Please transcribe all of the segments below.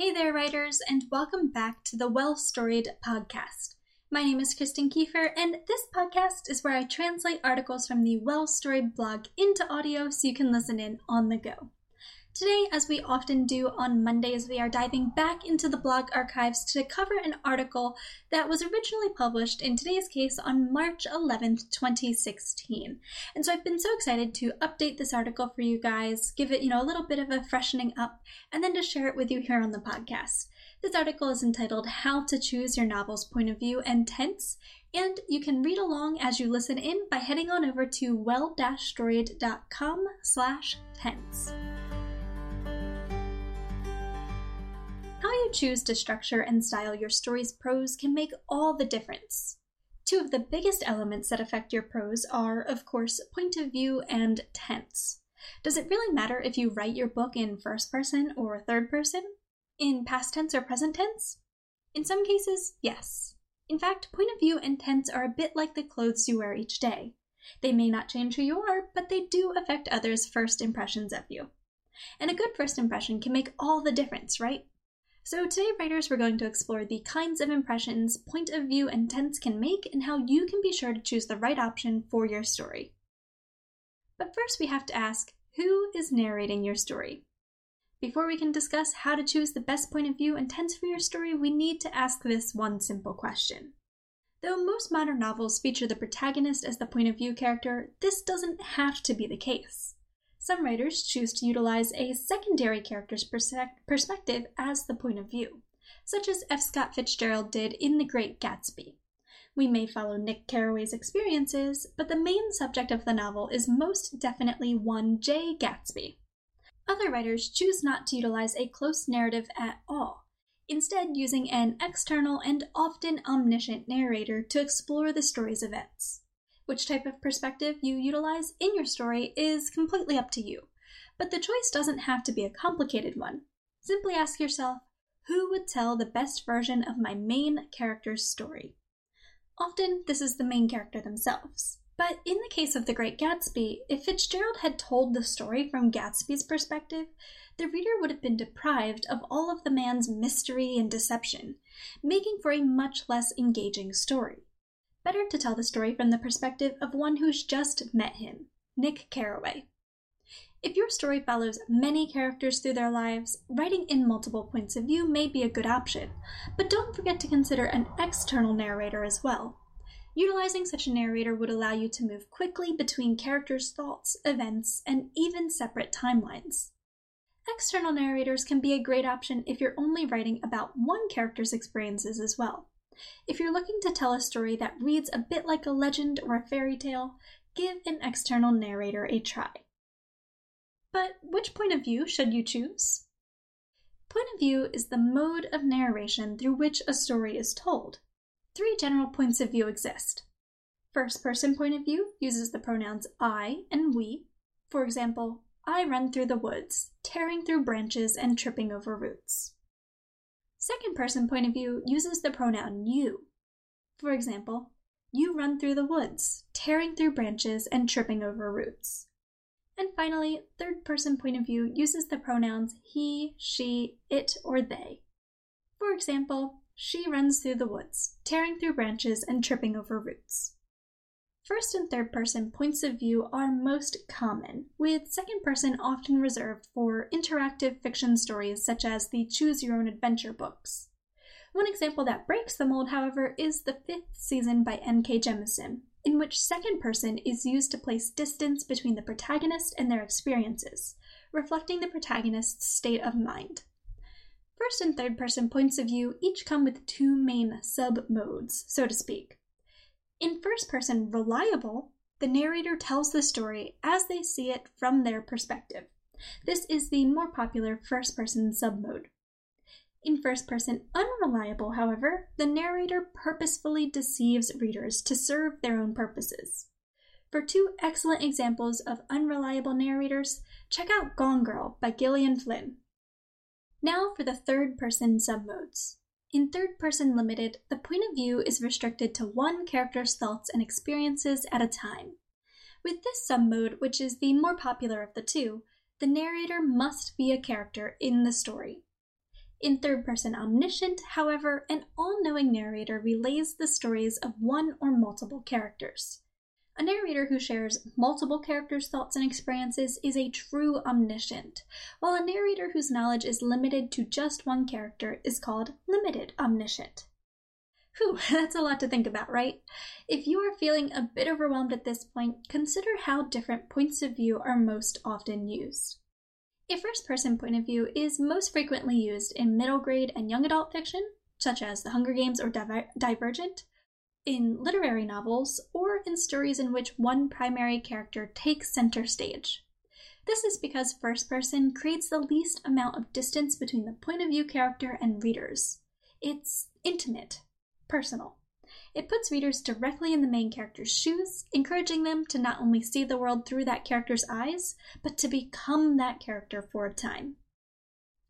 Hey there, writers, and welcome back to the Well Storied podcast. My name is Kristen Kieffer, and this podcast is where I translate articles from the Well Storied blog into audio so you can listen in on the go. Today, as we often do on Mondays, we are diving back into the blog archives to cover an article that was originally published in today's case on March 11th, 2016. And so I've been so excited to update this article for you guys, give it, you know, a little bit of a freshening up, and then to share it with you here on the podcast. This article is entitled How to Choose Your Novel's Point of View and Tense, and you can read along as you listen in by heading on over to well-storied.com slash tense. You choose to structure and style your story's prose can make all the difference. Two of the biggest elements that affect your prose are, of course, point of view and tense. Does it really matter if you write your book in first person or third person? In past tense or present tense? In some cases, yes. In fact, point of view and tense are a bit like the clothes you wear each day. They may not change who you are, but they do affect others' first impressions of you. And a good first impression can make all the difference, right? So, today, writers, we're going to explore the kinds of impressions point of view and tense can make and how you can be sure to choose the right option for your story. But first, we have to ask who is narrating your story? Before we can discuss how to choose the best point of view and tense for your story, we need to ask this one simple question. Though most modern novels feature the protagonist as the point of view character, this doesn't have to be the case. Some writers choose to utilize a secondary character's perspective as the point of view, such as F. Scott Fitzgerald did in The Great Gatsby. We may follow Nick Carraway's experiences, but the main subject of the novel is most definitely one J. Gatsby. Other writers choose not to utilize a close narrative at all, instead, using an external and often omniscient narrator to explore the story's events. Which type of perspective you utilize in your story is completely up to you, but the choice doesn't have to be a complicated one. Simply ask yourself who would tell the best version of my main character's story? Often, this is the main character themselves. But in the case of The Great Gatsby, if Fitzgerald had told the story from Gatsby's perspective, the reader would have been deprived of all of the man's mystery and deception, making for a much less engaging story. Better to tell the story from the perspective of one who's just met him, Nick Carraway. If your story follows many characters through their lives, writing in multiple points of view may be a good option, but don't forget to consider an external narrator as well. Utilizing such a narrator would allow you to move quickly between characters' thoughts, events, and even separate timelines. External narrators can be a great option if you're only writing about one character's experiences as well. If you're looking to tell a story that reads a bit like a legend or a fairy tale, give an external narrator a try. But which point of view should you choose? Point of view is the mode of narration through which a story is told. Three general points of view exist. First person point of view uses the pronouns I and we. For example, I run through the woods, tearing through branches and tripping over roots. Second person point of view uses the pronoun you. For example, you run through the woods, tearing through branches and tripping over roots. And finally, third person point of view uses the pronouns he, she, it, or they. For example, she runs through the woods, tearing through branches and tripping over roots. First and third person points of view are most common, with second person often reserved for interactive fiction stories such as the Choose Your Own Adventure books. One example that breaks the mold, however, is the fifth season by N.K. Jemisin, in which second person is used to place distance between the protagonist and their experiences, reflecting the protagonist's state of mind. First and third person points of view each come with two main sub modes, so to speak. In first person reliable, the narrator tells the story as they see it from their perspective. This is the more popular first person submode. In first person unreliable, however, the narrator purposefully deceives readers to serve their own purposes. For two excellent examples of unreliable narrators, check out Gone Girl by Gillian Flynn. Now for the third person submodes. In third person limited, the point of view is restricted to one character's thoughts and experiences at a time. With this submode, which is the more popular of the two, the narrator must be a character in the story. In third person omniscient, however, an all knowing narrator relays the stories of one or multiple characters. A narrator who shares multiple characters' thoughts and experiences is a true omniscient, while a narrator whose knowledge is limited to just one character is called limited omniscient. Whew, that's a lot to think about, right? If you are feeling a bit overwhelmed at this point, consider how different points of view are most often used. A first person point of view is most frequently used in middle grade and young adult fiction, such as The Hunger Games or Diver- Divergent, in literary novels, or in stories in which one primary character takes center stage. This is because first person creates the least amount of distance between the point of view character and readers. It's intimate, personal. It puts readers directly in the main character's shoes, encouraging them to not only see the world through that character's eyes, but to become that character for a time.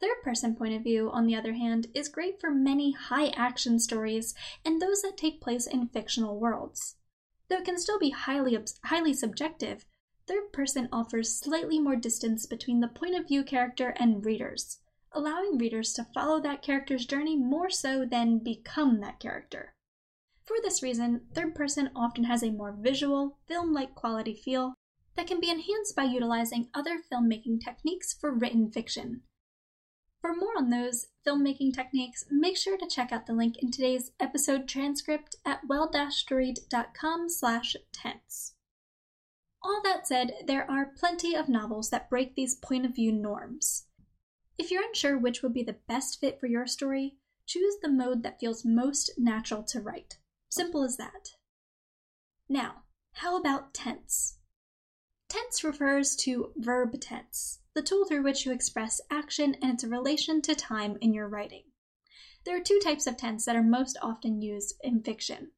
Third person point of view, on the other hand, is great for many high action stories and those that take place in fictional worlds. Though it can still be highly, highly subjective, third person offers slightly more distance between the point of view character and readers, allowing readers to follow that character's journey more so than become that character. For this reason, third person often has a more visual, film like quality feel that can be enhanced by utilizing other filmmaking techniques for written fiction. For more on those filmmaking techniques, make sure to check out the link in today's episode transcript at well-storied.com slash tense. All that said, there are plenty of novels that break these point of view norms. If you're unsure which would be the best fit for your story, choose the mode that feels most natural to write. Simple as that. Now, how about tense? Tense refers to verb tense, the tool through which you express action and its relation to time in your writing. There are two types of tense that are most often used in fiction.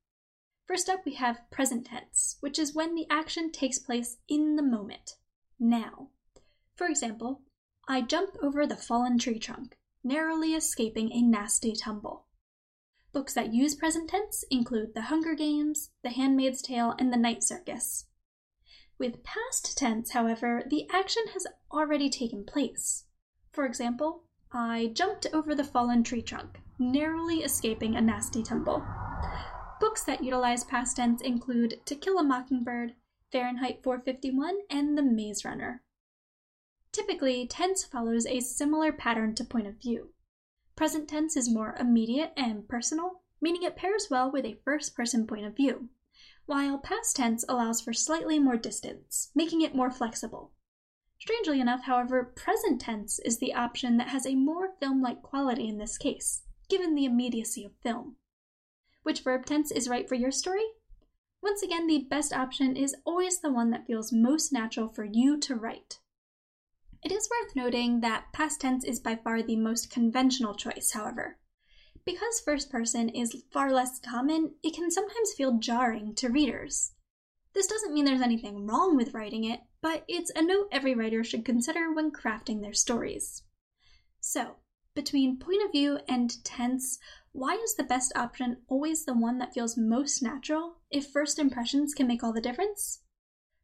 First up, we have present tense, which is when the action takes place in the moment, now. For example, I jump over the fallen tree trunk, narrowly escaping a nasty tumble. Books that use present tense include The Hunger Games, The Handmaid's Tale, and The Night Circus. With past tense, however, the action has already taken place. For example, I jumped over the fallen tree trunk, narrowly escaping a nasty tumble. Books that utilize past tense include To Kill a Mockingbird, Fahrenheit 451, and The Maze Runner. Typically, tense follows a similar pattern to point of view. Present tense is more immediate and personal, meaning it pairs well with a first person point of view, while past tense allows for slightly more distance, making it more flexible. Strangely enough, however, present tense is the option that has a more film like quality in this case, given the immediacy of film. Which verb tense is right for your story? Once again, the best option is always the one that feels most natural for you to write. It is worth noting that past tense is by far the most conventional choice, however. Because first person is far less common, it can sometimes feel jarring to readers. This doesn't mean there's anything wrong with writing it, but it's a note every writer should consider when crafting their stories. So, between point of view and tense, why is the best option always the one that feels most natural if first impressions can make all the difference?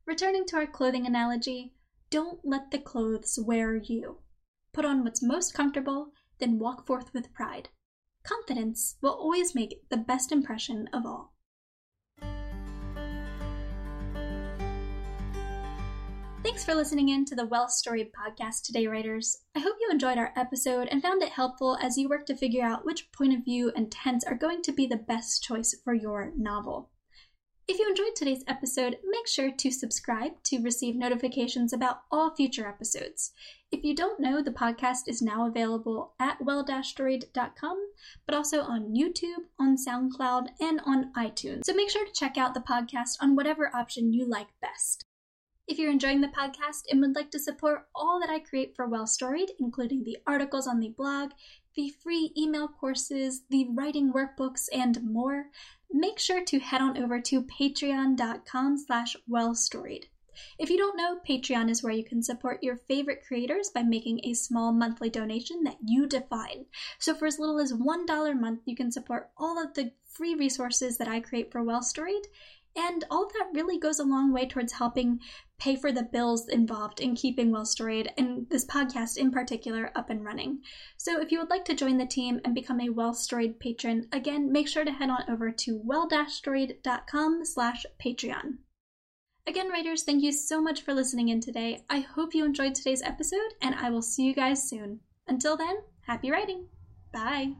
Returning to our clothing analogy, don't let the clothes wear you. Put on what's most comfortable, then walk forth with pride. Confidence will always make the best impression of all. Thanks for listening in to the Well Storied podcast today, writers. I hope you enjoyed our episode and found it helpful as you work to figure out which point of view and tense are going to be the best choice for your novel. If you enjoyed today's episode, make sure to subscribe to receive notifications about all future episodes. If you don't know, the podcast is now available at well-storied.com, but also on YouTube, on SoundCloud, and on iTunes. So make sure to check out the podcast on whatever option you like best. If you're enjoying the podcast and would like to support all that I create for Well Storied, including the articles on the blog, the free email courses, the writing workbooks, and more, make sure to head on over to patreon.com slash wellstoried. If you don't know, Patreon is where you can support your favorite creators by making a small monthly donation that you define. So for as little as $1 a month, you can support all of the free resources that I create for Well Storied, and all that really goes a long way towards helping pay for the bills involved in keeping Well Storied and this podcast in particular up and running. So if you would like to join the team and become a Well Storied patron, again, make sure to head on over to well-storied.com slash Patreon. Again, writers, thank you so much for listening in today. I hope you enjoyed today's episode, and I will see you guys soon. Until then, happy writing! Bye!